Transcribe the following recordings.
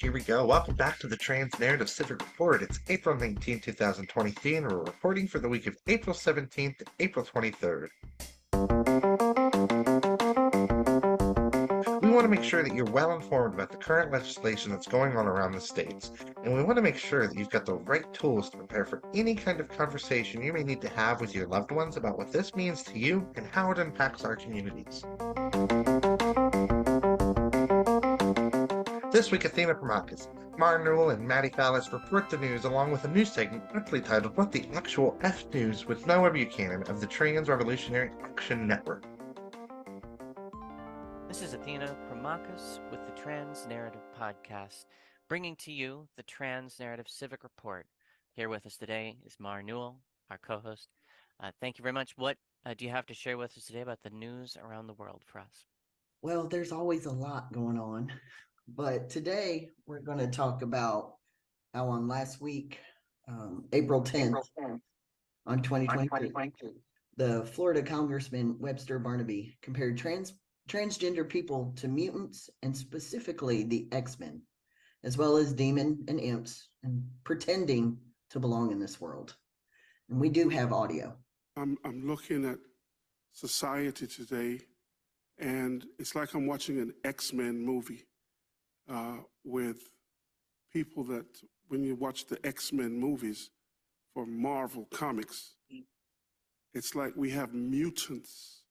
here we go. Welcome back to the Trans Narrative Civic Report. It's April 19, 2023, and we're reporting for the week of April 17th to April 23rd. We want to make sure that you're well informed about the current legislation that's going on around the states, and we want to make sure that you've got the right tools to prepare for any kind of conversation you may need to have with your loved ones about what this means to you and how it impacts our communities. This week, Athena Promachus, Mar Newell, and Maddie Failes report the news along with a news segment aptly titled What the Actual F News with Noah Buchanan of the Trans Revolutionary Action Network. This is Athena Promachus with the Trans Narrative Podcast, bringing to you the Trans Narrative Civic Report. Here with us today is Mar Newell, our co host. Uh, thank you very much. What uh, do you have to share with us today about the news around the world for us? Well, there's always a lot going on. But today we're going to talk about how on last week, um, April 10th, April 10th on 2022, the Florida Congressman Webster Barnaby compared trans transgender people to mutants and specifically the X-Men, as well as demon and imps, and pretending to belong in this world. And we do have audio. I'm I'm looking at society today, and it's like I'm watching an X-Men movie uh, with people that when you watch the X-Men movies for Marvel Comics, it's like we have mutants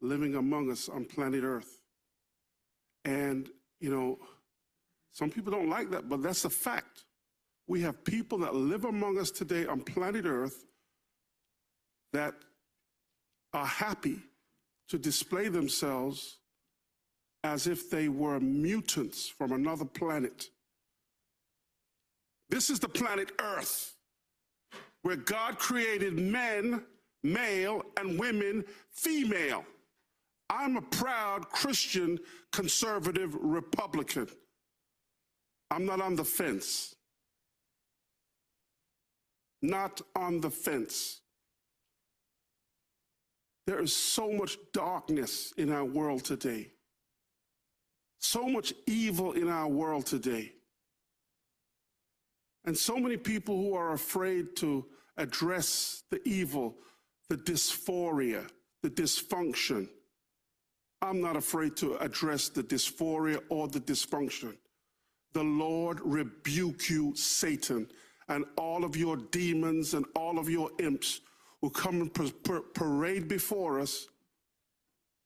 living among us on planet Earth. And, you know, some people don't like that, but that's a fact. We have people that live among us today on planet Earth that are happy to display themselves as if they were mutants from another planet. This is the planet Earth, where God created men, male, and women, female. I'm a proud Christian, conservative Republican. I'm not on the fence. Not on the fence. There is so much darkness in our world today. So much evil in our world today. And so many people who are afraid to address the evil, the dysphoria, the dysfunction. I'm not afraid to address the dysphoria or the dysfunction. The Lord rebuke you, Satan, and all of your demons and all of your imps who come and parade before us.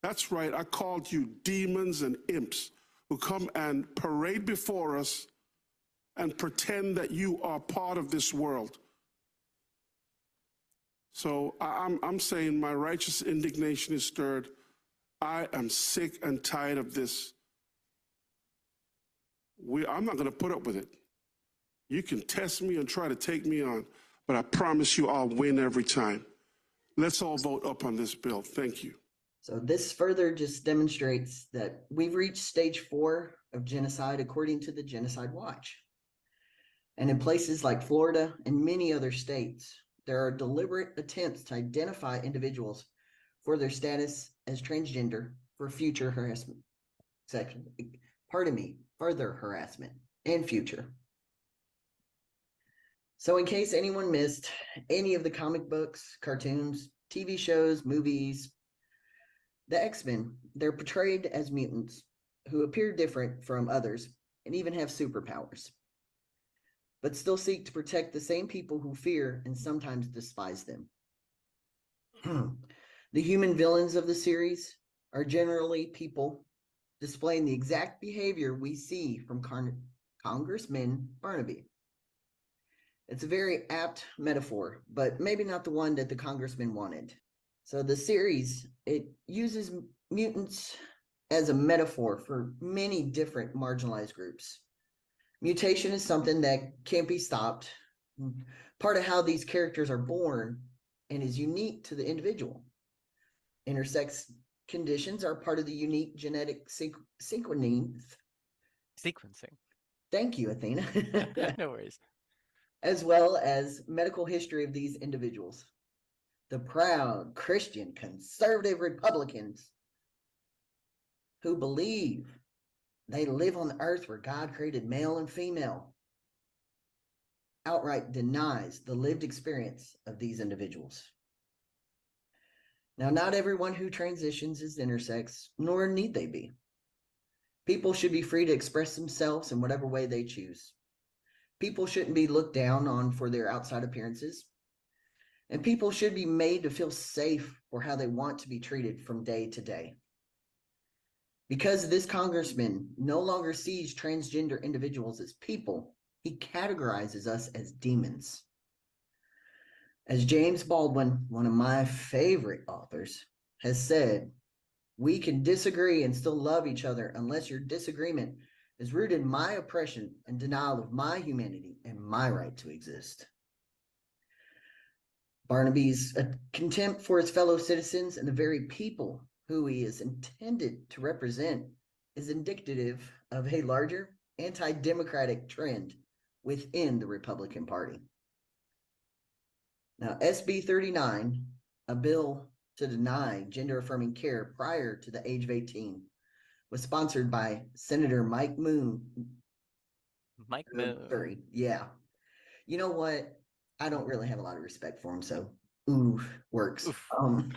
That's right, I called you demons and imps who come and parade before us and pretend that you are part of this world. So I'm, I'm saying my righteous indignation is stirred. I am sick and tired of this. We, I'm not going to put up with it. You can test me and try to take me on, but I promise you I'll win every time. Let's all vote up on this bill. Thank you. So this further just demonstrates that we've reached stage four of genocide according to the Genocide Watch. And in places like Florida and many other states, there are deliberate attempts to identify individuals for their status as transgender for future harassment. Section, pardon me, further harassment and future. So in case anyone missed any of the comic books, cartoons, TV shows, movies, the X-Men, they're portrayed as mutants who appear different from others and even have superpowers, but still seek to protect the same people who fear and sometimes despise them. the human villains of the series are generally people displaying the exact behavior we see from Con- Congressman Barnaby. It's a very apt metaphor, but maybe not the one that the congressman wanted. So the series it uses mutants as a metaphor for many different marginalized groups. Mutation is something that can't be stopped. Part of how these characters are born and is unique to the individual. Intersex conditions are part of the unique genetic sequ- sequencing. Sequencing. Thank you, Athena. no worries. As well as medical history of these individuals the proud Christian conservative Republicans who believe They live on the earth where God created male and female. Outright denies the lived experience of these individuals. Now, not everyone who transitions is intersex, nor need they be. People should be free to express themselves in whatever way they choose. People shouldn't be looked down on for their outside appearances. And people should be made to feel safe for how they want to be treated from day to day. Because this congressman no longer sees transgender individuals as people, he categorizes us as demons. As James Baldwin, one of my favorite authors, has said, we can disagree and still love each other unless your disagreement is rooted in my oppression and denial of my humanity and my right to exist. Barnaby's uh, contempt for his fellow citizens and the very people who he is intended to represent is indicative of a larger anti democratic trend within the Republican Party. Now, SB 39, a bill to deny gender affirming care prior to the age of 18, was sponsored by Senator Mike Moon. Mike of Moon. Missouri. Yeah. You know what? I don't really have a lot of respect for him, so ooh works. Oof. Um,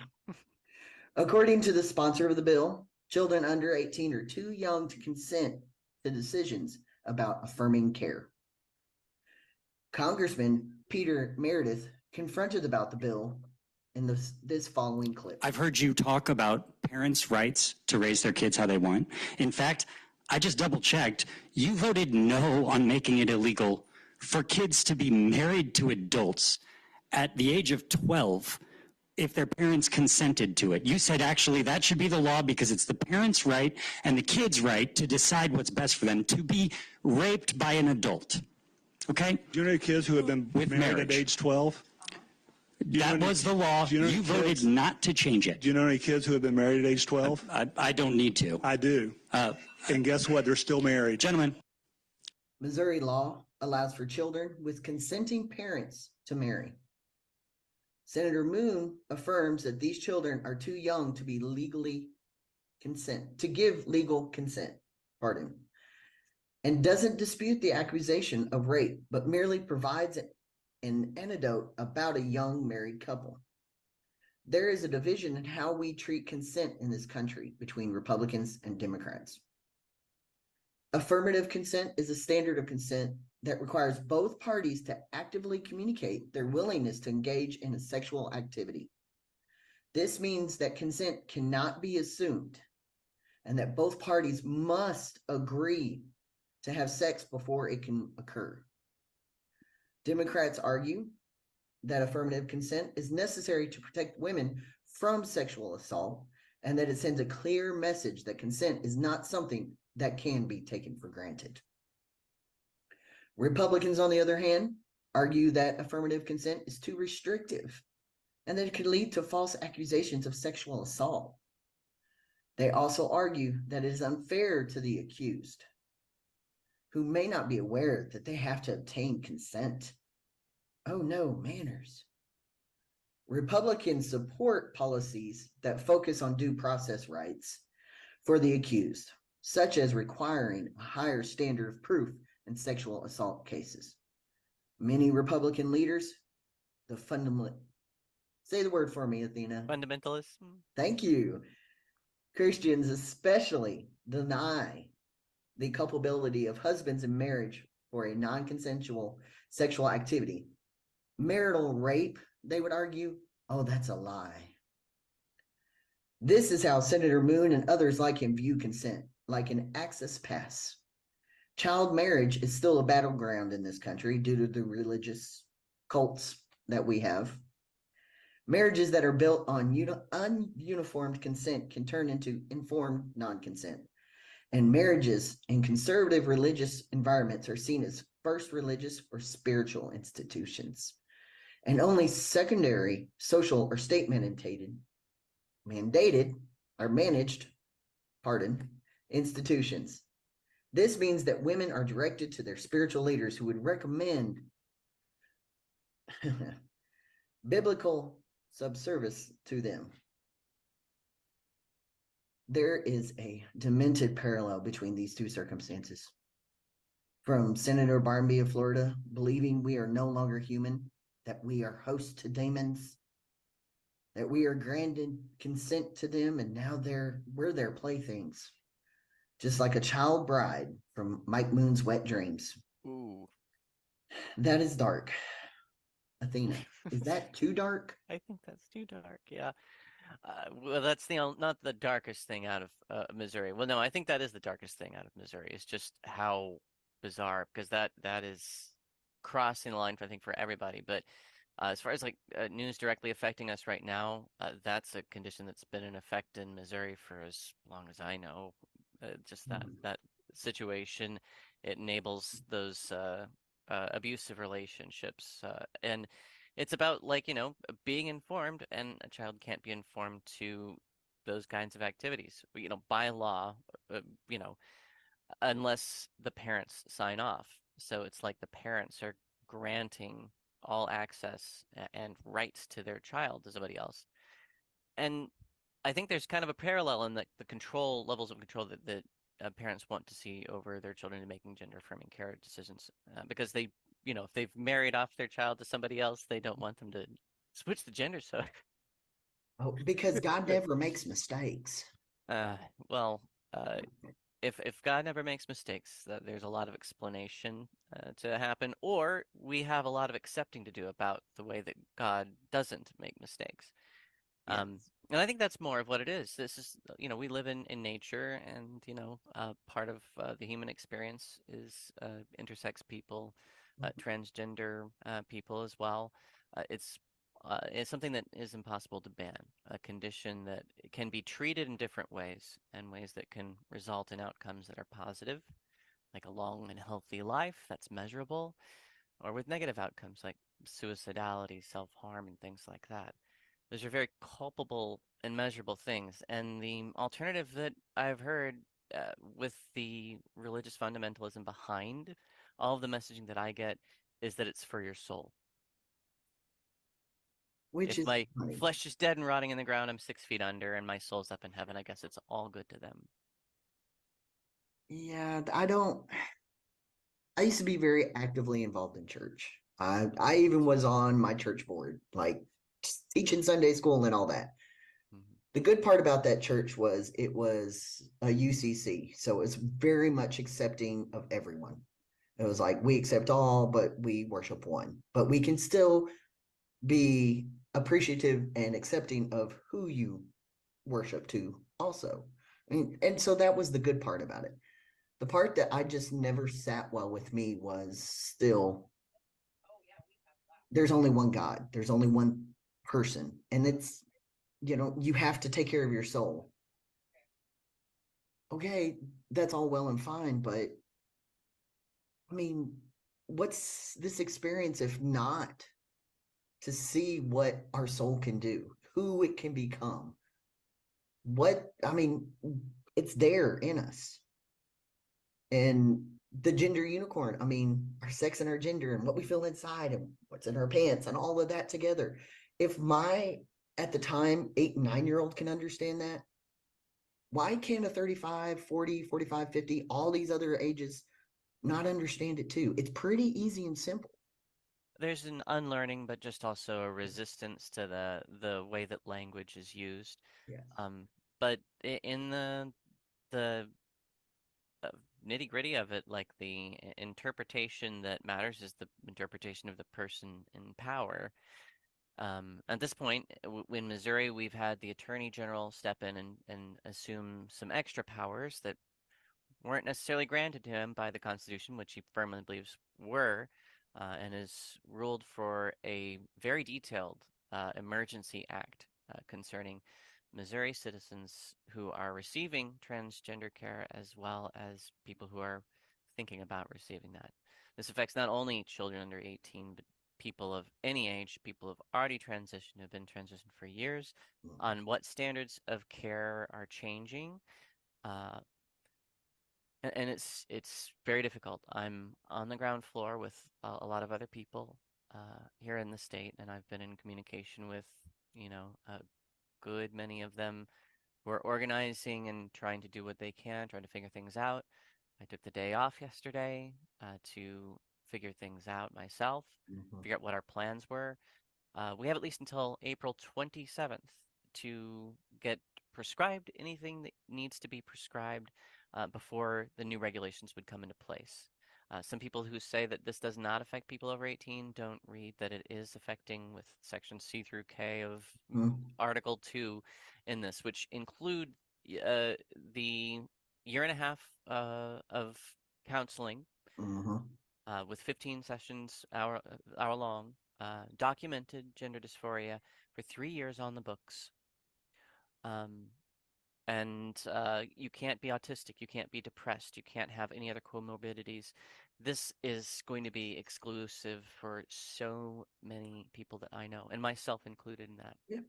according to the sponsor of the bill, children under 18 are too young to consent to decisions about affirming care. Congressman Peter Merideth confronted about the bill in this, this following clip. I've heard you talk about parents' rights to raise their kids how they want. In fact, I just double checked. You voted no on making it illegal for kids to be married to adults at the age of 12 if their parents consented to it. You said actually that should be the law because it's the parents' right and the kids' right to decide what's best for them to be raped by an adult. Okay? Do you know any kids who have been With married marriage. at age 12? That any- was the law. you know You any voted not to change it. Do you know any kids who have been married at age 12? I, I don't need to. I do. Uh, And guess what? They're still married. gentlemen, Missouri law allows for children with consenting parents to marry. Senator Moon affirms that these children are too young to be legally consent, to give legal consent, pardon, and doesn't dispute the accusation of rape, but merely provides an anecdote about a young married couple. There is a division in how we treat consent in this country between Republicans and Democrats. Affirmative consent is a standard of consent that requires both parties to actively communicate their willingness to engage in a sexual activity. This means that consent cannot be assumed and that both parties must agree to have sex before it can occur. Democrats argue that affirmative consent is necessary to protect women from sexual assault and that it sends a clear message that consent is not something that can be taken for granted. Republicans, on the other hand, argue that affirmative consent is too restrictive and that it could lead to false accusations of sexual assault. They also argue that it is unfair to the accused, who may not be aware that they have to obtain consent. Oh no, manners. Republicans support policies that focus on due process rights for the accused, such as requiring a higher standard of proof in sexual assault cases. Many Republican leaders, the fundamental, say the word for me, Athena. Fundamentalism. Thank you. Christians especially deny the culpability of husbands in marriage for a non consensual sexual activity. Marital rape, they would argue, oh, that's a lie. This is how Senator Moon and others like him view consent, like an access pass. Child marriage is still a battleground in this country due to the religious cults that we have. Marriages that are built on uni- ununiformed consent can turn into informed non consent. And marriages in conservative religious environments are seen as first religious or spiritual institutions. And only secondary social or state mandated, mandated or managed, pardon, institutions. This means that women are directed to their spiritual leaders who would recommend biblical subservice to them. there is a demented parallel between these two circumstances. From Senator Barnaby of Florida believing we are no longer human, that we are host to demons, that we are granted consent to them, and now they're we're their playthings. Just like a child bride from Mike Moon's Wet Dreams. Ooh, That is dark. Athena, is that too dark? I think that's too dark. Yeah. Uh, well, that's the not the darkest thing out of uh, Missouri. Well, no, I think that is the darkest thing out of Missouri. It's just how bizarre because that that is crossing the line for I think for everybody. But uh, as far as like uh, news directly affecting us right now, uh, that's a condition that's been in effect in Missouri for as long as I know. Uh, just that Mhm. that situation, it enables those uh, uh, abusive relationships, uh, and it's about like you know being informed, and a child can't be informed to those kinds of activities. You know, by law, uh, you know, unless the parents sign off. So it's like the parents are granting all access and rights to their child to somebody else. And I think there's kind of a parallel in the, the control levels of control that, that uh, parents want to see over their children in making gender affirming care decisions uh, because they, you know, if they've married off their child to somebody else, they don't want them to switch the gender. So, Oh, because God never makes mistakes. uh, well, uh, if if God never makes mistakes, that there's a lot of explanation uh, to happen, or we have a lot of accepting to do about the way that God doesn't make mistakes. Um, Yes. And I think that's more of what it is. This is, uh, you know, we live in in nature, and you know, uh, part of uh, the human experience is uh, intersex people, uh, transgender uh, people as well. Uh, it's uh, it's something that is impossible to ban, a condition that can be treated in different ways, and ways that can result in outcomes that are positive, like a long and healthy life that's measurable, or with negative outcomes like suicidality, self-harm, and things like that. Those are very culpable and measurable things. And the alternative that I've heard uh, with the religious fundamentalism behind all of the messaging that I get is that it's for your soul. Which if is my funny. flesh is dead and rotting in the ground, I'm six feet under, and my soul's up in heaven. I guess it's all good to them. Yeah, I don't. I used to be very actively involved in church. I I even was on my church board, like teaching Sunday school and all that. Mhm. The good part about that church was it was a UCC, so it's very much accepting of everyone. It was like we accept all, but we worship one. But we can still be appreciative and accepting of who you worship to also. And, and so that was the good part about it. The part that I just never sat well with me was still there's only one God, there's only one person, and it's you know, you have to take care of your soul. Okay, that's all well and fine, but I mean, what's this experience if not to see what our soul can do, who it can become? What I mean, it's there in us. And the gender unicorn, I mean, our sex and our gender and what we feel inside and what's in our pants and all of that together. If my at the time eight and nine year old can understand that, why can't a 35, 40, 45, 50, all these other ages not understand it too? It's pretty easy and simple. There's an unlearning, but just also a resistance to the the way that language is used. Yeah. Um, but in the the uh, nitty gritty of it, like the interpretation that matters is the interpretation of the person in power. Um, at this point, w- in Missouri, we've had the Attorney General step in and, and assume some extra powers that weren't necessarily granted to him by the Constitution, which he firmly believes were, uh, and has ruled for a very detailed uh, emergency act uh, concerning Missouri citizens who are receiving transgender care as well as people who are thinking about receiving that. This affects not only children under 18, but people of any age, people who have already transitioned, have been transitioned for years, Mm. on what standards of care are changing. Uh, a- and it's it's very difficult. I'm on the ground floor with a, a lot of other people uh, here in the state, and I've been in communication with, you know, a good many of them who are organizing and trying to do what they can, trying to figure things out. I took the day off yesterday uh, to figure things out myself, Mhm. figure out what our plans were. Uh, we have at least until April 27th to get prescribed anything that needs to be prescribed uh, before the new regulations would come into place. Uh, some people who say that this does not affect people over 18 don't read that it is affecting with section C through K of Mm. Article 2 in this, which include uh, the year and a half uh, of counseling Mhm. Uh, with 15 sessions hour hour long, uh, documented gender dysphoria for three years on the books. Um, and uh, you can't be autistic, you can't be depressed, you can't have any other comorbidities. This is going to be exclusive for so many people that I know, and myself included in that. Yeah.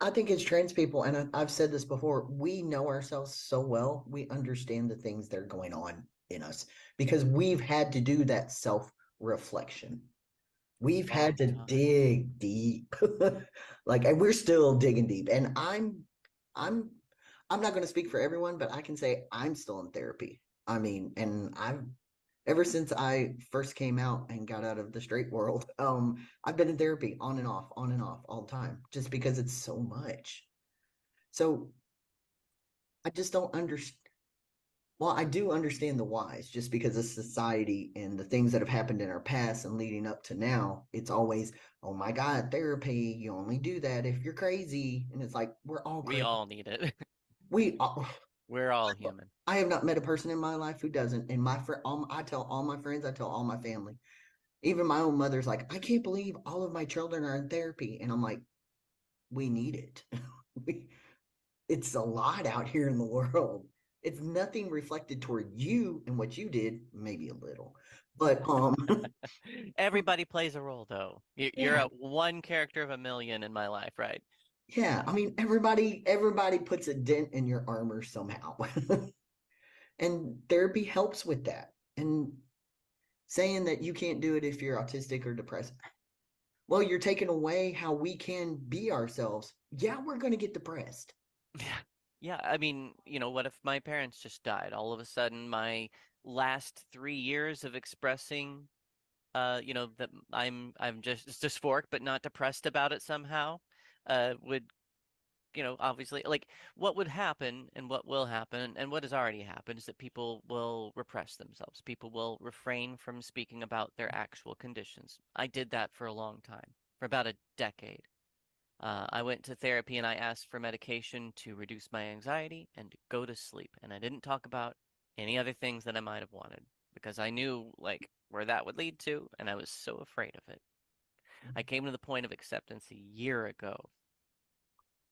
I think as trans people, and I, I've said this before, we know ourselves so well. We understand the things that are going on in us because we've had to do that self reflection. We've had to dig deep, like, and we're still digging deep. And I'm, I'm, I'm not going to speak for everyone, but I can say I'm still in therapy. I mean, and I've ever since I first came out and got out of the straight world, um, I've been in therapy on and off, on and off all the time, just because it's so much. So I just don't understand. Well, I do understand the whys, just because of society and the things that have happened in our past and leading up to now. It's always, oh my God, therapy. You only do that if you're crazy. And it's like, we're all We all need it. we all, We're all human. I have not met a person in my life who doesn't. And my friend, I tell all my friends, I tell all my family, even my own mother's like, I can't believe all of my children are in therapy. And I'm like, we need it. we, it's a lot out here in the world. It's nothing reflected toward you and what you did, maybe a little, but um, Everybody plays a role, though. You- You're Yeah. a one character of a million in my life, right? yeah. I mean, everybody, everybody puts a dent in your armor somehow, and therapy helps with that. And saying that you can't do it if you're autistic or depressed. Well, you're taking away how we can be ourselves. Yeah, we're going to get depressed. Yeah. Yeah. I mean, you know, what if my parents just died? All of a sudden, my last three years of expressing, uh, you know, that I'm I'm just dysphoric but not depressed about it somehow, uh, would, you know, obviously, like, what would happen and what will happen and what has already happened is that people will repress themselves. People will refrain from speaking about their actual conditions. I did that for a long time, for about a decade. Uh, I went to therapy and I asked for medication to reduce my anxiety and to go to sleep. And I didn't talk about any other things that I might have wanted because I knew like where that would lead to, and I was so afraid of it. I came to the point of acceptance a year ago.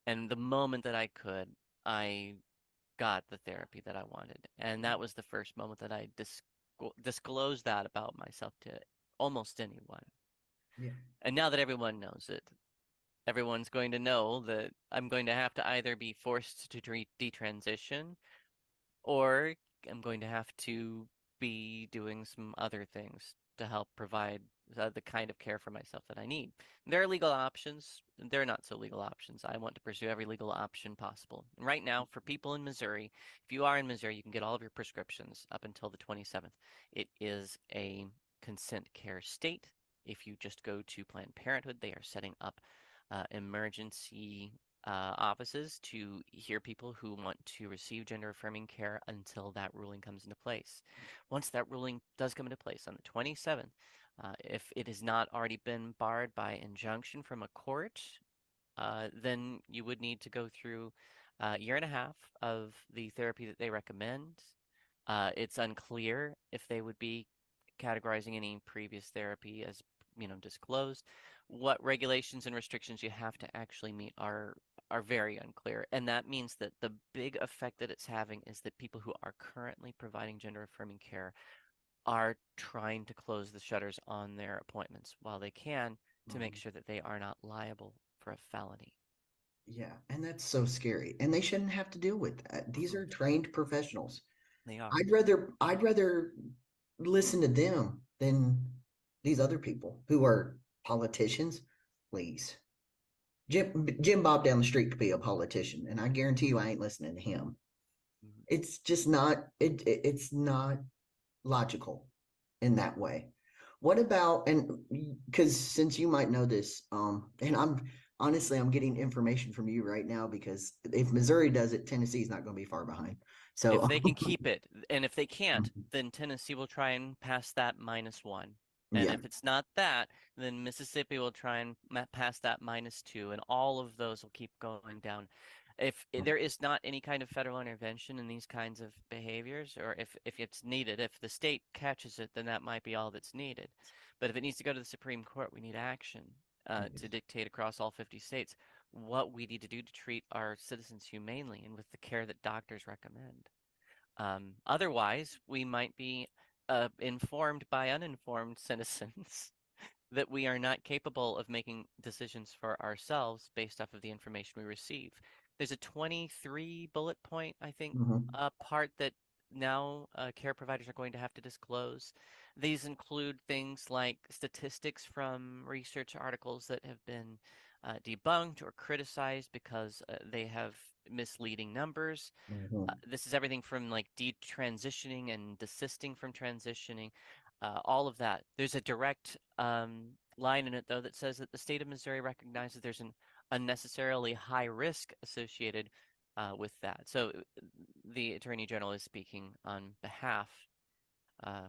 And the moment that I could, I got the therapy that I wanted. And that was the first moment that I disclo- disclosed that about myself to almost anyone. Yeah. And now that everyone knows it, everyone's going to know that I'm going to have to either be forced to detransition or I'm going to have to be doing some other things to help provide uh, the kind of care for myself that I need. There are legal options, there are not so legal options. I want to pursue every legal option possible. And right now, for people in Missouri, if you are in Missouri, you can get all of your prescriptions up until the 27th. It is a consent care state. If you just go to Planned Parenthood, they are setting up uh, emergency uh, offices to hear people who want to receive gender affirming care until that ruling comes into place. Once that ruling does come into place on the 27th, uh, if it has not already been barred by injunction from a court, uh, then you would need to go through a year and a half of the therapy that they recommend. Uh, it's unclear if they would be categorizing any previous therapy as you know disclosed what regulations and restrictions you have to actually meet are are very unclear and that means that the big effect that it's having is that people who are currently providing gender affirming care are trying to close the shutters on their appointments while they can to make Mhm. sure that they are not liable for a felony Yeah, and that's so scary. And they shouldn't have to deal with that. These are trained professionals. they are I'd rather I'd rather listen to them than these other people who are politicians. Please. Jim Jim Bob down the street could be a politician, and I guarantee you, I ain't listening to him. Mhm. It's just not. It, it it's not logical in that way. What about and because since you might know this, um, and I'm honestly I'm getting information from you right now because if Missouri does it, Tennessee's not going to be far behind. So if they can keep it, and if they can't, Mhm. then Tennessee will try and pass that minus one. And yeah, if it's not that, then Mississippi will try and pass that minus two, and all of those will keep going down. If i- Mm. there is not any kind of federal intervention in these kinds of behaviors, or if, if it's needed, if the state catches it, then that might be all that's needed. But if it needs to go to the Supreme Court, we need action uh, to dictate across all 50 states what we need to do to treat our citizens humanely and with the care that doctors recommend. Um, otherwise, we might be uh, informed by uninformed citizens that we are not capable of making decisions for ourselves based off of the information we receive. There's a 23 bullet point, I think, mhm, uh, part that now uh, care providers are going to have to disclose. These include things like statistics from research articles that have been uh, debunked or criticized because uh, they have misleading numbers. mhm. Uh, this is everything from like detransitioning and desisting from transitioning, uh, all of that. There's a direct um, line in it though that says that the state of Missouri recognizes there's an unnecessarily high risk associated uh, with that. So uh, the attorney general is speaking on behalf uh,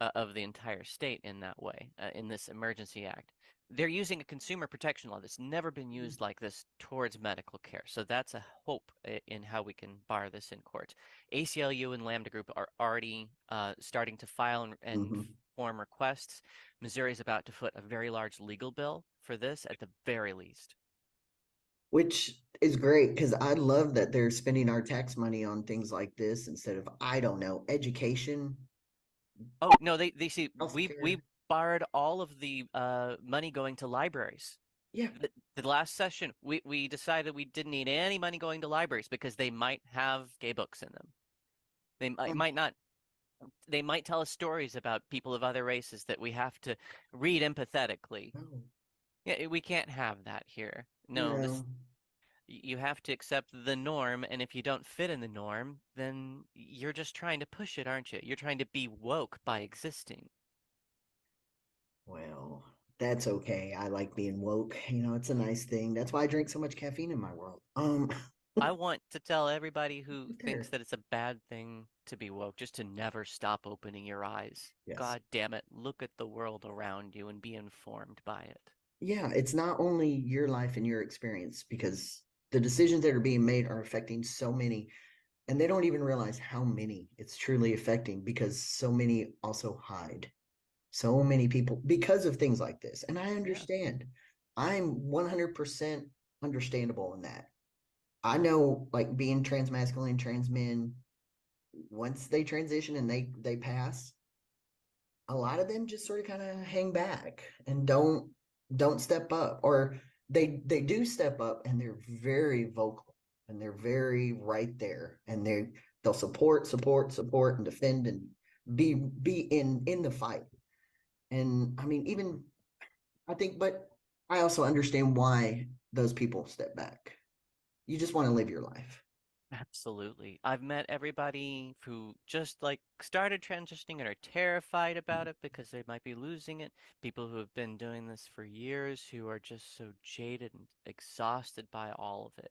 uh, of the entire state in that way uh, in this emergency act. They're using a consumer protection law that's never been used like this towards medical care. So that's a hope in how we can bar this in court. ACLU and Lambda Group are already uh, starting to file and, and Mhm. form requests. Missouri is about to foot a very large legal bill for this at the very least. Which is great because I love that they're spending our tax money on things like this instead of I don't know education. Oh no, they they see we we. Barred all of the uh, money going to libraries. Yeah, the, the last session, we, we decided we didn't need any money going to libraries because they might have gay books in them. They might, Um, might not. They might tell us stories about people of other races that we have to read empathetically. no, Yeah, we can't have that here. No, this, you have to accept the norm, and if you don't fit in the norm, then you're just trying to push it, aren't you? You're trying to be woke by existing. Well, that's okay. I like being woke. You know, it's a nice thing. That's why I drink so much caffeine in my world. Um, I want to tell everybody who thinks that it's a bad thing to be woke just to never stop opening your eyes. Yes. God damn it, look at the world around you and be informed by it. yeah, it's not only your life and your experience because the decisions that are being made are affecting so many, and they don't even realize how many it's truly affecting because so many also hide. So many people because of things like this. And I understand. I'm 100% understandable in that. I know like being trans masculine, trans men, once they transition and they they pass, a lot of them just sort of kind of hang back and don't don't step up or they they do step up and they're very vocal and they're very right there and they they'll support support support and defend and be be in in the fight and i mean even i think but i also understand why those people step back you just want to live your life Absolutely. I've met everybody who just like started transitioning and are terrified about it because they might be losing it. People who have been doing this for years who are just so jaded and exhausted by all of it.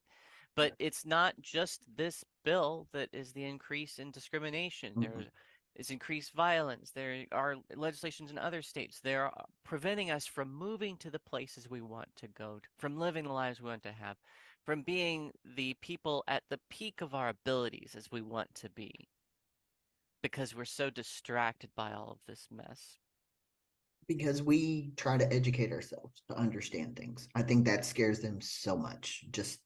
But it's not just this bill that is the increase in discrimination. Mhm. There is increased violence. There are legislations in other states. They're uh, preventing us from moving to the places we want to go, to, from living the lives we want to have from being the people at the peak of our abilities as we want to be because we're so distracted by all of this mess. because we try to educate ourselves to understand things i think that scares them so much just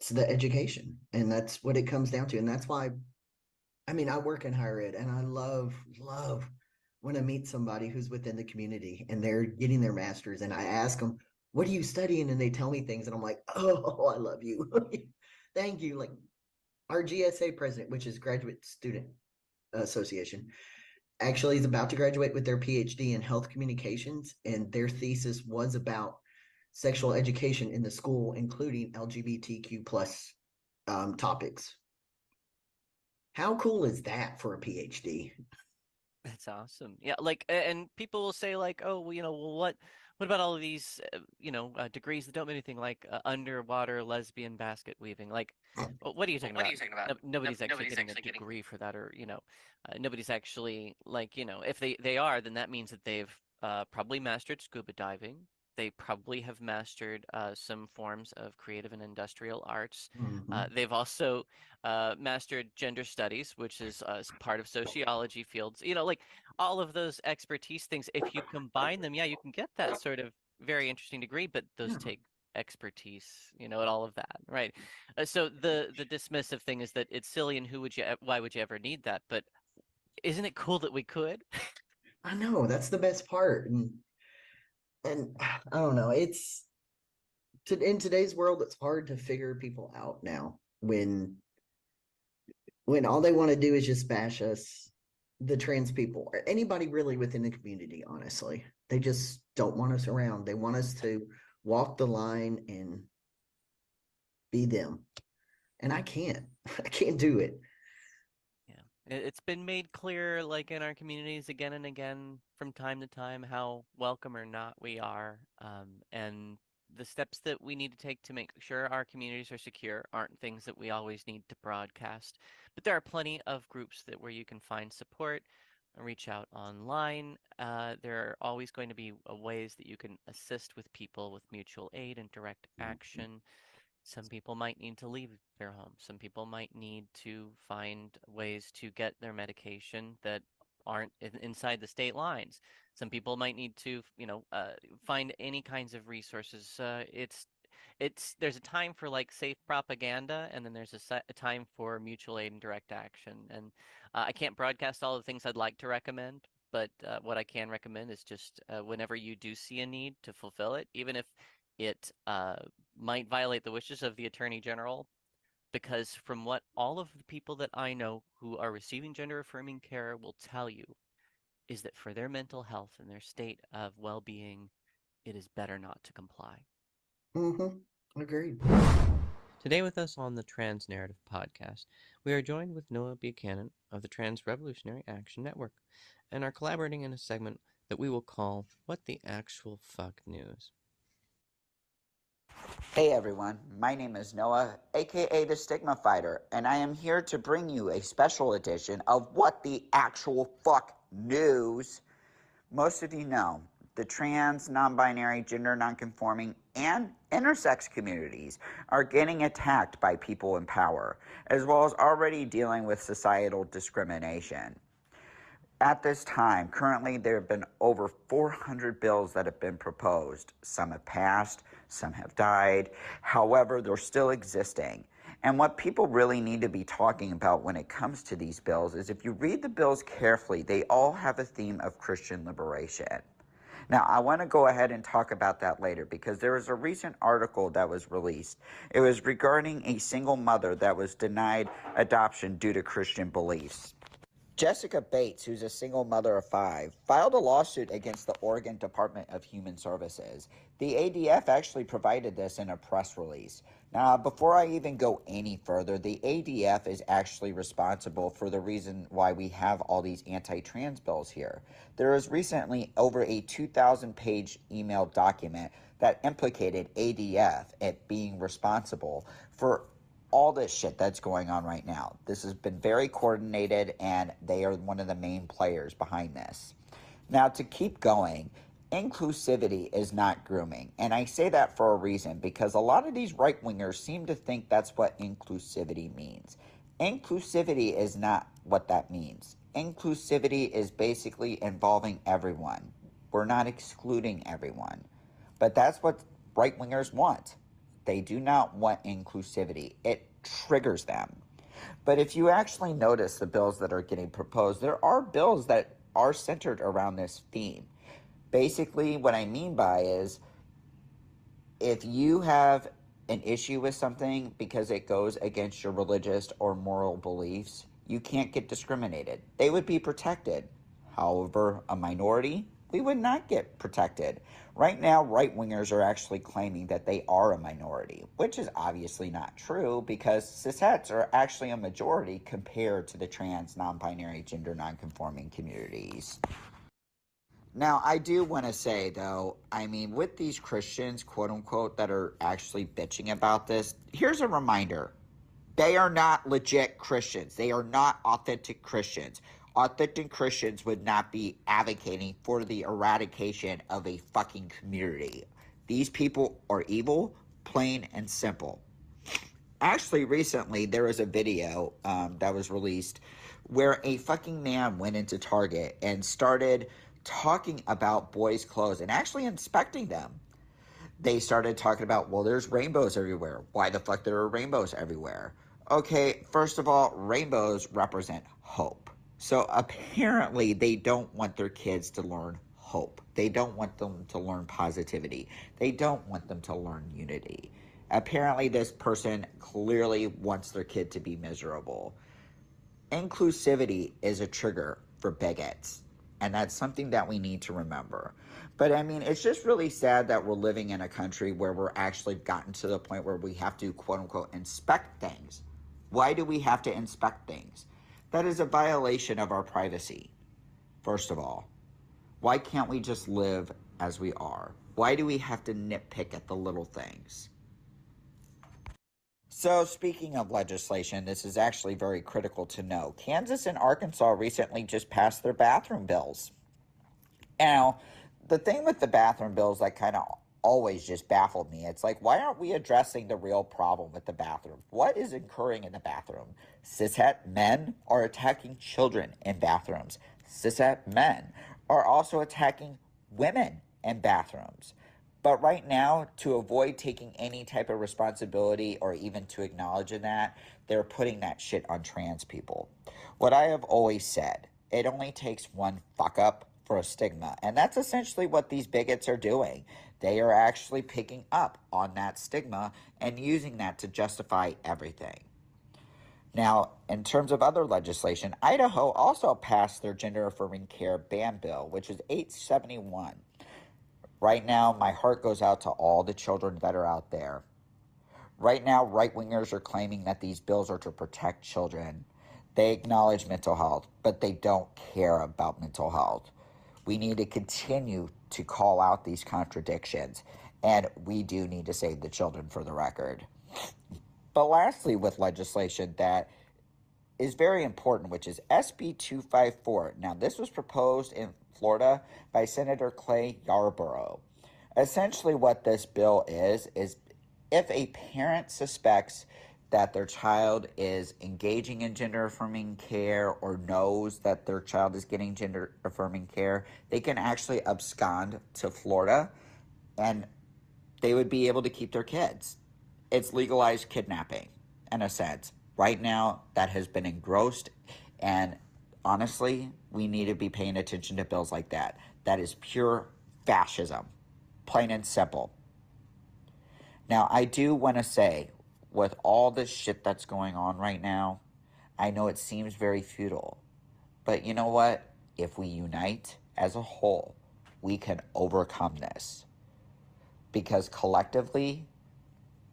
it's the education and that's what it comes down to and that's why i mean i work in higher ed and i love love when i meet somebody who's within the community and they're getting their masters and i ask them what are you studying? And they tell me things and i'm like oh i love you. Thank you. Like our gsa president which is graduate student association actually is about to graduate with their phd in health communications and their thesis was about sexual education in the school, including LGBTQ plus um, topics. How cool is that for a PhD? That's awesome. Yeah, like, and people will say like, oh, well, you know, well, what, what about all of these, uh, you know, uh, degrees that don't mean anything, like uh, underwater lesbian basket weaving? Like, wh- what are you talking What about? are you talking about? No- nobody's No- actually nobody's getting actually a getting- degree for that, or you know, uh, nobody's actually like, you know, if they they are, then that means that they've uh, probably mastered scuba diving. They probably have mastered uh, some forms of creative and industrial arts. Mhm. Uh, they've also uh, mastered gender studies, which is uh, part of sociology fields. You know, like all of those expertise things. If you combine them, yeah, you can get that sort of very interesting degree. But those Yeah. take expertise, you know, and all of that, right? Uh, so the the dismissive thing is that it's silly, and who would you? Why would you ever need that? But isn't it cool that we could? I know that's the best part, and and I don't know. It's to in today's world, it's hard to figure people out now when when all they want to do is just bash us, the trans people, or anybody really within the community. Honestly, they just don't want us around. They want us to walk the line and be them, and I can't. I can't do it. It- It's been made clear, like in our communities again and again from time to time, how welcome or not we are, um, and the steps that we need to take to make sure our communities are secure aren't things that we always need to broadcast. But there are plenty of groups that where you can find support, uh, reach out online. Uh, there are always going to be uh, ways that you can assist with people with mutual aid and direct action. Some people might need to leave their home. Some people might need to find ways to get their medication that aren't in, inside the state lines. Some people might need to, you know, uh, find any kinds of resources. Uh, it's it's there's a time for like safe propaganda, and then there's a, se- a time for mutual aid and direct action. And uh, I can't broadcast all the things I'd like to recommend, but uh, what I can recommend is just uh, whenever you do see a need to fulfill it, even if it uh, might violate the wishes of the attorney general because from what all of the people that I know who are receiving gender affirming care will tell you is that for their mental health and their state of well-being it is better not to comply. Mm-hmm. Agreed. Today with us on the Trans Narrative podcast, we are joined with Noah Buchanan of the Trans Revolutionary Action Network and are collaborating in a segment that we will call What the Actual Fuck News. Hey everyone, my name is Noah, aka the Stigma Fighter, and I am here to bring you a special edition of What the Actual Fuck News. Most of you know the trans, non binary, gender non-conforming, and intersex communities are getting attacked by people in power, as well as already dealing with societal discrimination. At this time, currently there have been over 400 bills that have been proposed. Some have passed, some have died. However, they're still existing. And what people really need to be talking about when it comes to these bills is if you read the bills carefully, they all have a theme of Christian liberation. Now, I want to go ahead and talk about that later because there was a recent article that was released. It was regarding a single mother that was denied adoption due to Christian beliefs. Jessica Bates, who's a single mother of five, filed a lawsuit against the Oregon Department of Human Services. The ADF actually provided this in a press release. Now, before I even go any further, the ADF is actually responsible for the reason why we have all these anti trans bills here. There was recently over a 2,000 page email document that implicated ADF at being responsible for all this shit that's going on right now. This has been very coordinated, and they are one of the main players behind this. Now, to keep going, inclusivity is not grooming. And I say that for a reason because a lot of these right wingers seem to think that's what inclusivity means. Inclusivity is not what that means. Inclusivity is basically involving everyone. We're not excluding everyone. But that's what right wingers want. They do not want inclusivity, it triggers them. But if you actually notice the bills that are getting proposed, there are bills that are centered around this theme. Basically, what I mean by is if you have an issue with something because it goes against your religious or moral beliefs, you can't get discriminated. They would be protected. However, a minority, we would not get protected. Right now, right wingers are actually claiming that they are a minority, which is obviously not true because cishetes are actually a majority compared to the trans, non binary, gender non conforming communities. Now, I do want to say, though, I mean, with these Christians, quote unquote, that are actually bitching about this, here's a reminder they are not legit Christians. They are not authentic Christians. Authentic Christians would not be advocating for the eradication of a fucking community. These people are evil, plain and simple. Actually, recently there was a video um, that was released where a fucking man went into Target and started talking about boys' clothes and actually inspecting them. They started talking about, well, there's rainbows everywhere. Why the fuck there are rainbows everywhere? Okay, first of all, rainbows represent hope. So apparently, they don't want their kids to learn hope. They don't want them to learn positivity. They don't want them to learn unity. Apparently, this person clearly wants their kid to be miserable. Inclusivity is a trigger for bigots. And that's something that we need to remember. But I mean, it's just really sad that we're living in a country where we're actually gotten to the point where we have to, quote unquote, inspect things. Why do we have to inspect things? That is a violation of our privacy, first of all. Why can't we just live as we are? Why do we have to nitpick at the little things? So, speaking of legislation, this is actually very critical to know. Kansas and Arkansas recently just passed their bathroom bills. Now, the thing with the bathroom bills that kind of always just baffled me. It's like, why aren't we addressing the real problem with the bathroom? What is occurring in the bathroom? Cishet men are attacking children in bathrooms. Cishet men are also attacking women in bathrooms. But right now, to avoid taking any type of responsibility or even to acknowledge that, they're putting that shit on trans people. What I have always said, it only takes one fuck up for a stigma. And that's essentially what these bigots are doing. They are actually picking up on that stigma and using that to justify everything. Now, in terms of other legislation, Idaho also passed their gender affirming care ban bill, which is 871. Right now, my heart goes out to all the children that are out there. Right now, right wingers are claiming that these bills are to protect children. They acknowledge mental health, but they don't care about mental health. We need to continue to call out these contradictions, and we do need to save the children for the record. But lastly, with legislation that is very important, which is SB 254. Now, this was proposed in Florida by Senator Clay Yarborough. Essentially, what this bill is, is if a parent suspects that their child is engaging in gender affirming care or knows that their child is getting gender affirming care, they can actually abscond to Florida and they would be able to keep their kids. It's legalized kidnapping in a sense. Right now, that has been engrossed, and honestly, we need to be paying attention to bills like that. That is pure fascism, plain and simple. Now, I do want to say, with all this shit that's going on right now, I know it seems very futile. But you know what? If we unite as a whole, we can overcome this. Because collectively,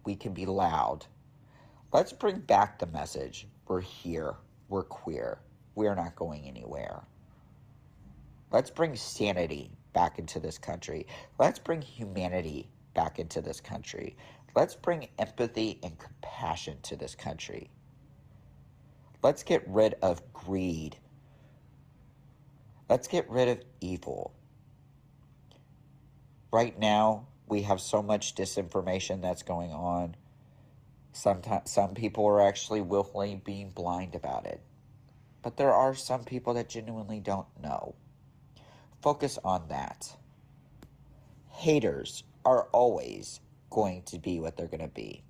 we can be loud. Let's bring back the message we're here, we're queer, we're not going anywhere. Let's bring sanity back into this country. Let's bring humanity back into this country. Let's bring empathy and compassion to this country. Let's get rid of greed. Let's get rid of evil. Right now, we have so much disinformation that's going on. Sometimes some people are actually willfully being blind about it. But there are some people that genuinely don't know. Focus on that. Haters are always going to be what they're going to be.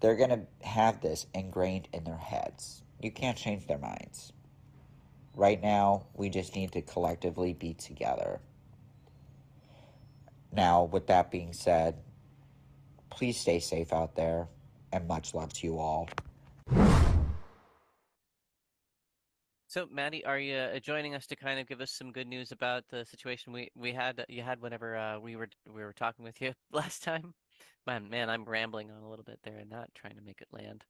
They're going to have this ingrained in their heads. You can't change their minds. Right now, we just need to collectively be together. Now, with that being said, please stay safe out there, and much love to you all. So, Maddie, are you uh, joining us to kind of give us some good news about the situation we we had you had whenever uh, we were we were talking with you last time? Man, man, I'm rambling on a little bit there and not trying to make it land.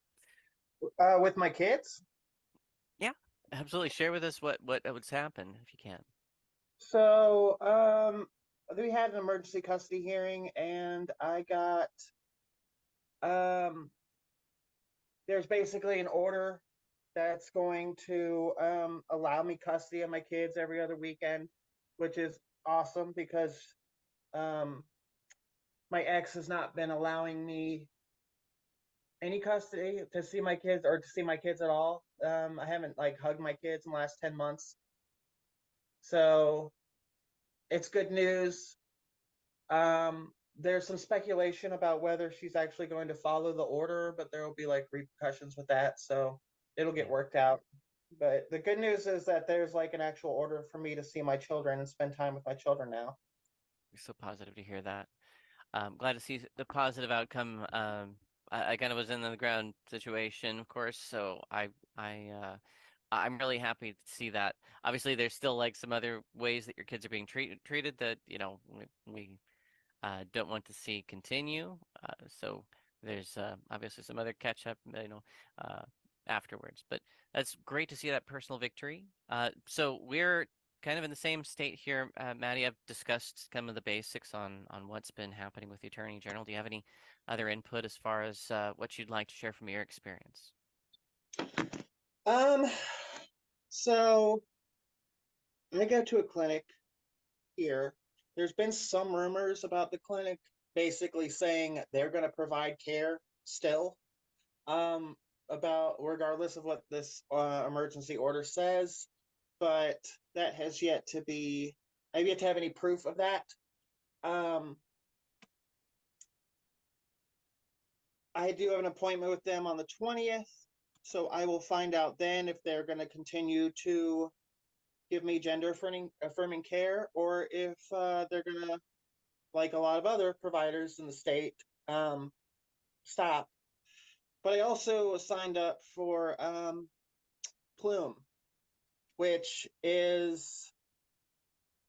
Uh, with my kids. Yeah, absolutely, share with us what what what's happened if you can. So, um, we had an emergency custody hearing, and I got, um, there's basically an order that's going to um allow me custody of my kids every other weekend, which is awesome because um my ex has not been allowing me any custody to see my kids or to see my kids at all. Um, I haven't like hugged my kids in the last 10 months. So it's good news. Um, there's some speculation about whether she's actually going to follow the order, but there will be like repercussions with that. So it'll get worked out. But the good news is that there's like an actual order for me to see my children and spend time with my children now. So positive to hear that. I'm glad to see the positive outcome. Um, I, I kind of was in the ground situation, of course, so I I uh, I'm really happy to see that. Obviously, there's still like some other ways that your kids are being treated treated that you know we, we uh, don't want to see continue. Uh, so there's uh, obviously some other catch up, you know, uh, afterwards. But that's great to see that personal victory. Uh, so we're kind of in the same state here, uh, Maddie. I've discussed some of the basics on on what's been happening with the Attorney General. Do you have any other input as far as uh, what you'd like to share from your experience? Um, so I go to a clinic here. There's been some rumors about the clinic basically saying they're going to provide care still. Um, about regardless of what this uh, emergency order says, but that has yet to be. I've yet to have any proof of that. Um, I do have an appointment with them on the twentieth, so I will find out then if they're going to continue to give me gender affirming affirming care or if uh, they're going to, like a lot of other providers in the state, um, stop. But I also signed up for um, Plume, which is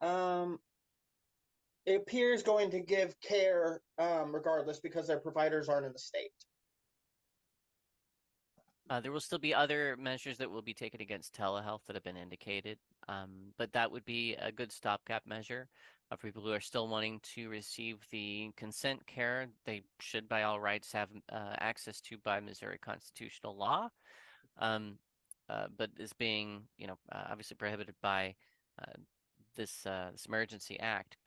um, it appears going to give care um, regardless because their providers aren't in the state. Uh, there will still be other measures that will be taken against telehealth that have been indicated, um, but that would be a good stopgap measure for people who are still wanting to receive the consent care they should, by all rights, have uh, access to by Missouri constitutional law, um, uh, but is being, you know, uh, obviously prohibited by uh, this uh, this emergency act.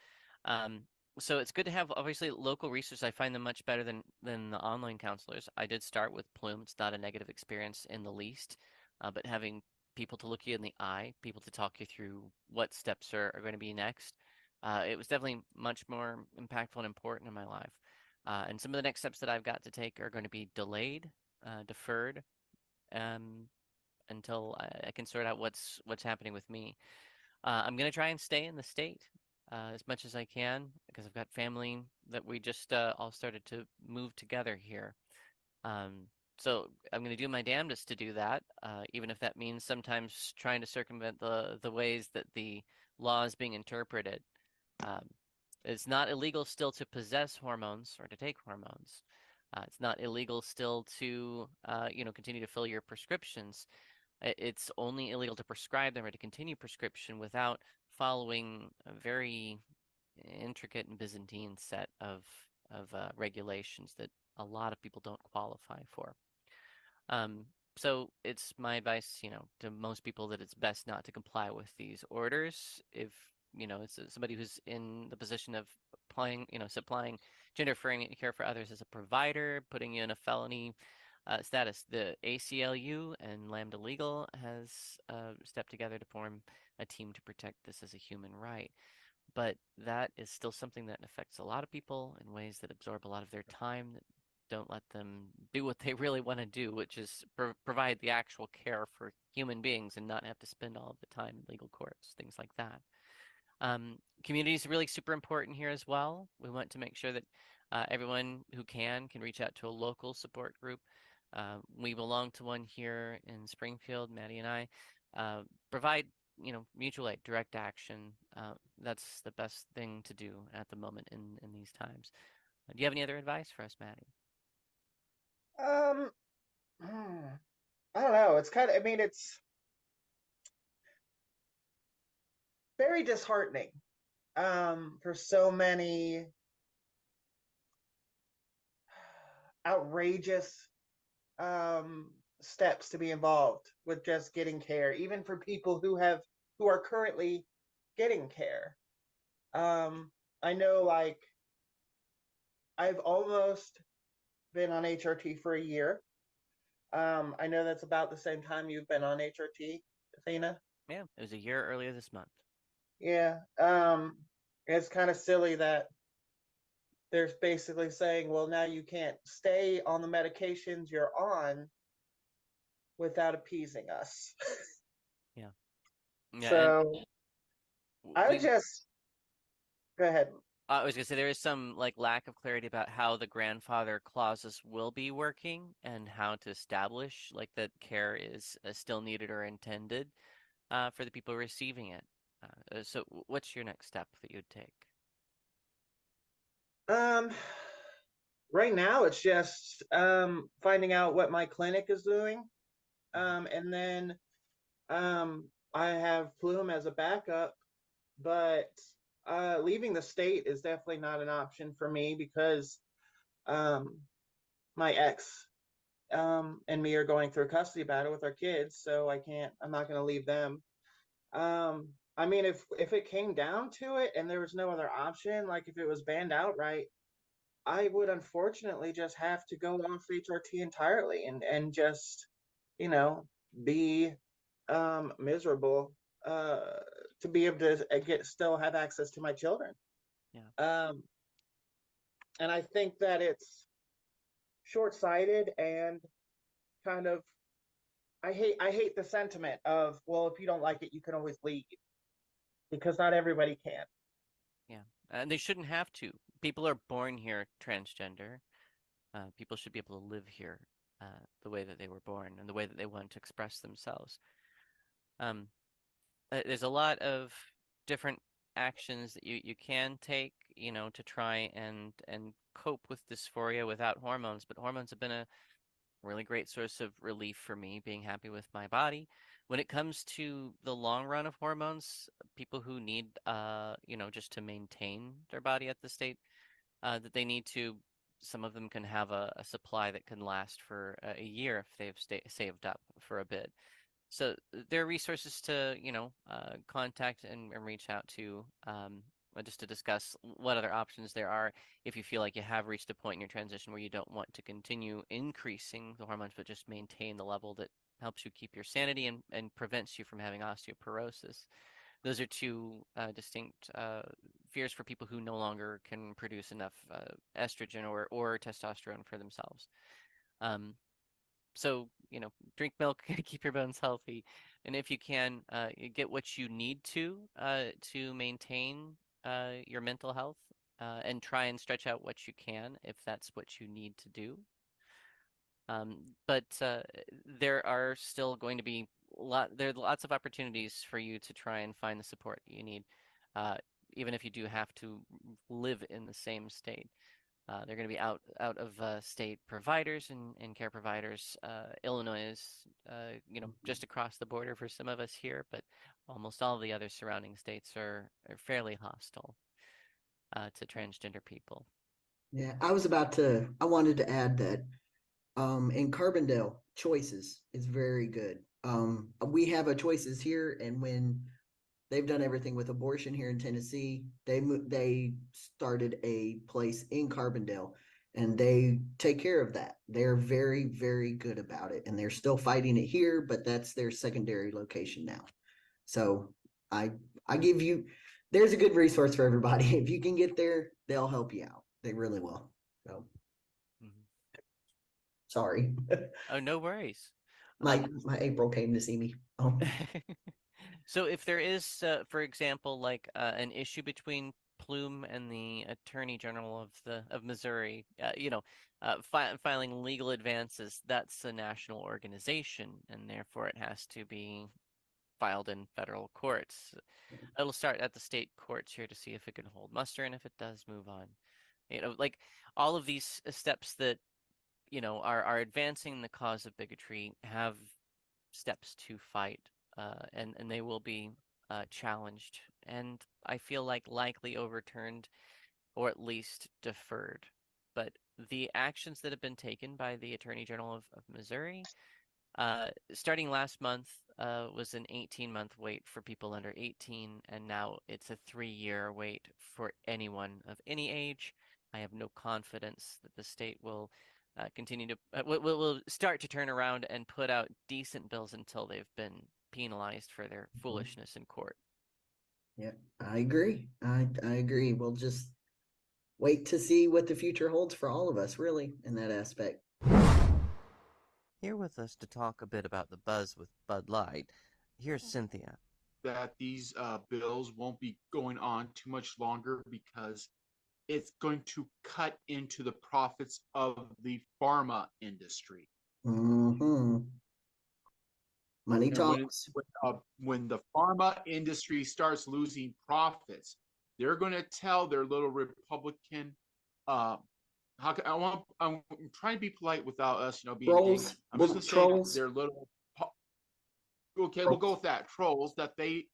Um, so it's good to have obviously local resources. I find them much better than than the online counselors. I did start with Plume. It's not a negative experience in the least, but having people to look you in the eye, people to talk you through what steps are, are going to be next, uh, it was definitely much more impactful and important in my life. Uh, and some of the next steps that I've got to take are going to be delayed, uh, deferred, um, until I, I can sort out what's what's happening with me. Uh, I'm going to try and stay in the state uh, as much as I can because I've got family that we just uh, all started to move together here. Um, so I'm going to do my damnedest to do that, uh, even if that means sometimes trying to circumvent the the ways that the law is being interpreted. Um, it's not illegal still to possess hormones or to take hormones. Uh, it's not illegal still to uh, you know continue to fill your prescriptions. It's only illegal to prescribe them or to continue prescription without following a very intricate and Byzantine set of of uh, regulations that a lot of people don't qualify for. Um, so it's my advice, you know, to most people that it's best not to comply with these orders if you know somebody who's in the position of applying, you know, supplying gender affirming care for others as a provider, putting you in a felony uh, status. The ACLU and Lambda Legal has uh, stepped together to form a team to protect this as a human right. But that is still something that affects a lot of people in ways that absorb a lot of their time, that don't let them do what they really want to do, which is pro- provide the actual care for human beings and not have to spend all of the time in legal courts, things like that. Um, community is really super important here as well. We want to make sure that uh, everyone who can can reach out to a local support group. Uh, we belong to one here in Springfield, Maddie and I. uh, provide you know mutual aid, direct action. Uh, that's the best thing to do at the moment in in these times. Uh, do you have any other advice for us, Maddie? Um, hmm, I don't know. It's kind of, I mean, it's very disheartening um, for so many outrageous um, steps to be involved with just getting care, even for people who have who are currently getting care. Um, I know, like, I've almost been on HRT for a year. Um, I know that's about the same time you've been on HRT, Athena. Yeah, it was a year earlier this month. Yeah. Um, it's kind of silly that they're basically saying, well, now you can't stay on the medications you're on without appeasing us. Yeah, and so w- I we- would just go ahead. I was gonna say there is some like lack of clarity about how the grandfather clauses will be working and how to establish like that care is uh, still needed or intended uh, for the people receiving it. Uh, uh, so, what's your next step that you'd take? Um, right now it's just um finding out what my clinic is doing. Um, and then um I have Plume as a backup, but uh leaving the state is definitely not an option for me because um my ex um and me are going through a custody battle with our kids, so I can't I'm not gonna leave them. Um, I mean, if if it came down to it and there was no other option, like if it was banned outright, I would unfortunately just have to go off HRT entirely and and just, you know, be um miserable uh to be able to uh, get still have access to my children. Yeah. Um, and I think that it's short-sighted and kind of I hate I hate the sentiment of well if you don't like it you can always leave because not everybody can. Yeah, and they shouldn't have to. People are born here transgender. Uh, people should be able to live here uh, the way that they were born and the way that they want to express themselves. Um, uh, there's a lot of different actions that you, you can take, you know, to try and and cope with dysphoria without hormones. But hormones have been a really great source of relief for me, being happy with my body. When it comes to the long run of hormones, people who need, uh, you know, just to maintain their body at the state uh, that they need to, some of them can have a, a supply that can last for a year if they've saved up for a bit. So uh, there are resources to, you know, uh, contact and, and reach out to um, uh, just to discuss what other options there are if you feel like you have reached a point in your transition where you don't want to continue increasing the hormones, but just maintain the level that helps you keep your sanity and, and prevents you from having osteoporosis. Those are two uh, distinct uh, fears for people who no longer can produce enough uh, estrogen or, or testosterone for themselves. Um, so, you know, drink milk, keep your bones healthy, and if you can, uh, get what you need to uh, to maintain uh, your mental health, and try and stretch out what you can if that's what you need to do. Um, but uh, there are still going to be lot there are lots of opportunities for you to try and find the support you need, uh, even if you do have to live in the same state. Uh, they're going to be out out of uh, state providers and, and care providers. Uh, Illinois is, uh, you know, just across the border for some of us here, but almost all the other surrounding states are, are fairly hostile uh, to transgender people. Yeah, I was about to, I wanted to add that um, in Carbondale, choices is very good. Um, we have a choices here, and when they've done everything with abortion here in Tennessee, they they started a place in Carbondale, and they take care of that. They're very very good about it, and they're still fighting it here, but that's their secondary location now. So I I give you, there's a good resource for everybody. If you can get there, they'll help you out. They really will. So. Sorry. Oh, no worries. my Um, my April came to see me. Oh, So if there is, uh, for example, like uh, an issue between Plume and the Attorney General of the of Missouri, uh, you know, uh, fi filing legal advances, that's a national organization, and therefore it has to be filed in federal courts. It'll start at the state courts here to see if it can hold muster, and if it does, move on. You know, like all of these uh, steps that you know are are advancing the cause of bigotry have steps to fight, uh, and and they will be uh, challenged, and I feel like likely overturned, or at least deferred. But the actions that have been taken by the Attorney General of, of Missouri, uh, starting last month, uh, was an 18 month wait for people under 18, and now it's a three year wait for anyone of any age. I have no confidence that the state will uh, continue to uh, will, will start to turn around and put out decent bills until they've been penalized for their Mhm. foolishness in court. Yeah, I agree. I I agree. We'll just wait to see what the future holds for all of us, really, in that aspect. Here with us to talk a bit about the buzz with Bud Light, here's Cynthia. that these uh, bills won't be going on too much longer because it's going to cut into the profits of the pharma industry. hmm Money And talks. when, uh, when the pharma industry starts losing profits, they're going to tell their little Republican. Uh, how can, I want? I'm trying to be polite without us, you know, being. Trolls. I'm just going to trolls. say their little. Okay, we'll go with that. Trolls that they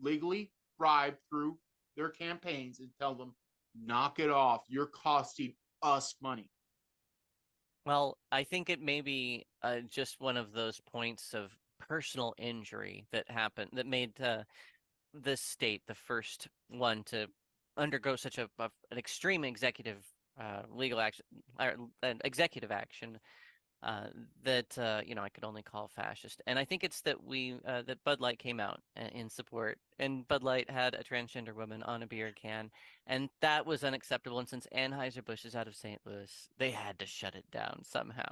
legally bribe through their campaigns and tell them, knock it off. You're costing us money. Well, I think it may be uh, just one of those points of personal injury that happened that made uh, this state the first one to undergo such a, a an extreme executive uh, legal action or an executive action uh, that uh, you know I could only call fascist. And I think it's that we uh, that Bud Light came out uh, in support, and Bud Light had a transgender woman on a beer can, and that was unacceptable. And since Anheuser Busch is out of St. Louis, they had to shut it down somehow.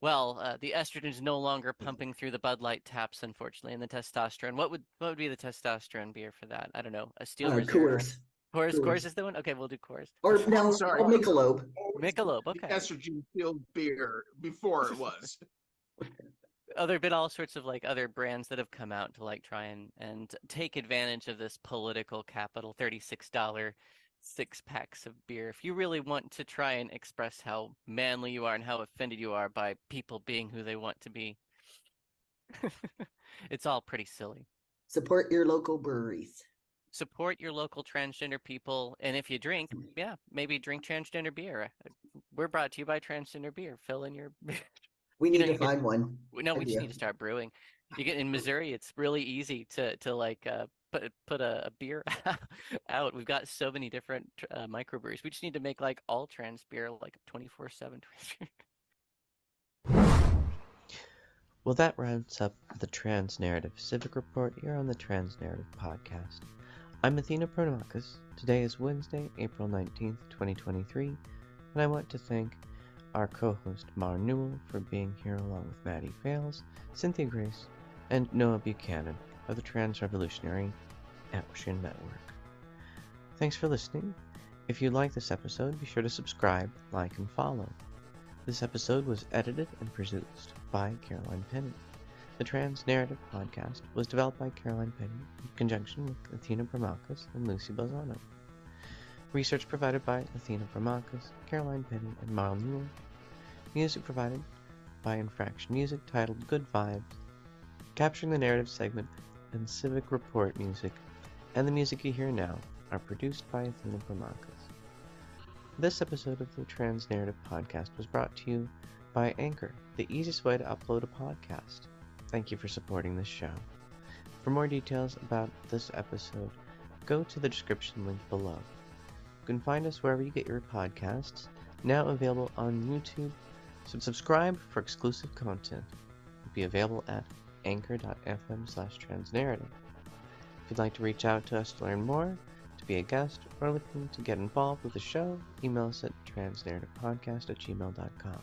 Well, uh, the estrogen is no longer pumping through the Bud Light taps, unfortunately, and the testosterone. What would what would be the testosterone beer for that? I don't know. A Steel Uh, Reserve. Coors. Coors, Coors. Coors is the one. Okay, we'll do Coors. Or I'm no, sorry. or Michelob. Michelob. The Okay. estrogen filled beer before it was. oh, there've been all sorts of like other brands that have come out to like try and and take advantage of this political capital. Thirty-six dollar six packs of beer. If you really want to try and express how manly you are and how offended you are by people being who they want to be, it's all pretty silly. Support your local breweries. Support your local transgender people, and if you drink, yeah, maybe drink transgender beer. We're brought to you by Transgender Beer. Fill in your We You need know, to you get- find one. No, we just need to start brewing. You get in Missouri, it's really easy to to like uh, put put a, a beer out. We've got so many different uh, microbreweries. We just need to make like all trans beer, like twenty four seven. Well, that rounds up the Trans Narrative Civic Report here on the Trans Narrative Podcast. I'm Athena Promachus. Today is Wednesday, April 19th, 2023, and I want to thank our co-host Mar Newell for being here along with Maddie Failes, Cynthia Grace, and Noah Buchanan of the Trans Revolutionary Action Network. Thanks for listening. If you like this episode, be sure to subscribe, like, and follow. This episode was edited and produced by Caroline Penny. The Trans Narrative Podcast was developed by Caroline Penny in conjunction with Athena Promachus and Lusi Balzano. Research provided by Athena Promachus, Caroline Penny, and Mar Newell. Music provided by Infraction Music titled Good Vibes, capturing the narrative segment and civic report music, and the music you hear now are produced by Athena Promachus. This episode of the Trans Narrative Podcast was brought to you by Anchor, the easiest way to upload a podcast. Thank you for supporting this show. For more details about this episode, go to the description link below. You can find us wherever you get your podcasts, now available on YouTube. So subscribe for exclusive content. It'll be available at anchor.fm slash transnarrative. If you'd like to reach out to us to learn more, to be a guest, or looking to get involved with the show, email us at transnarrativepodcast at gmail.com.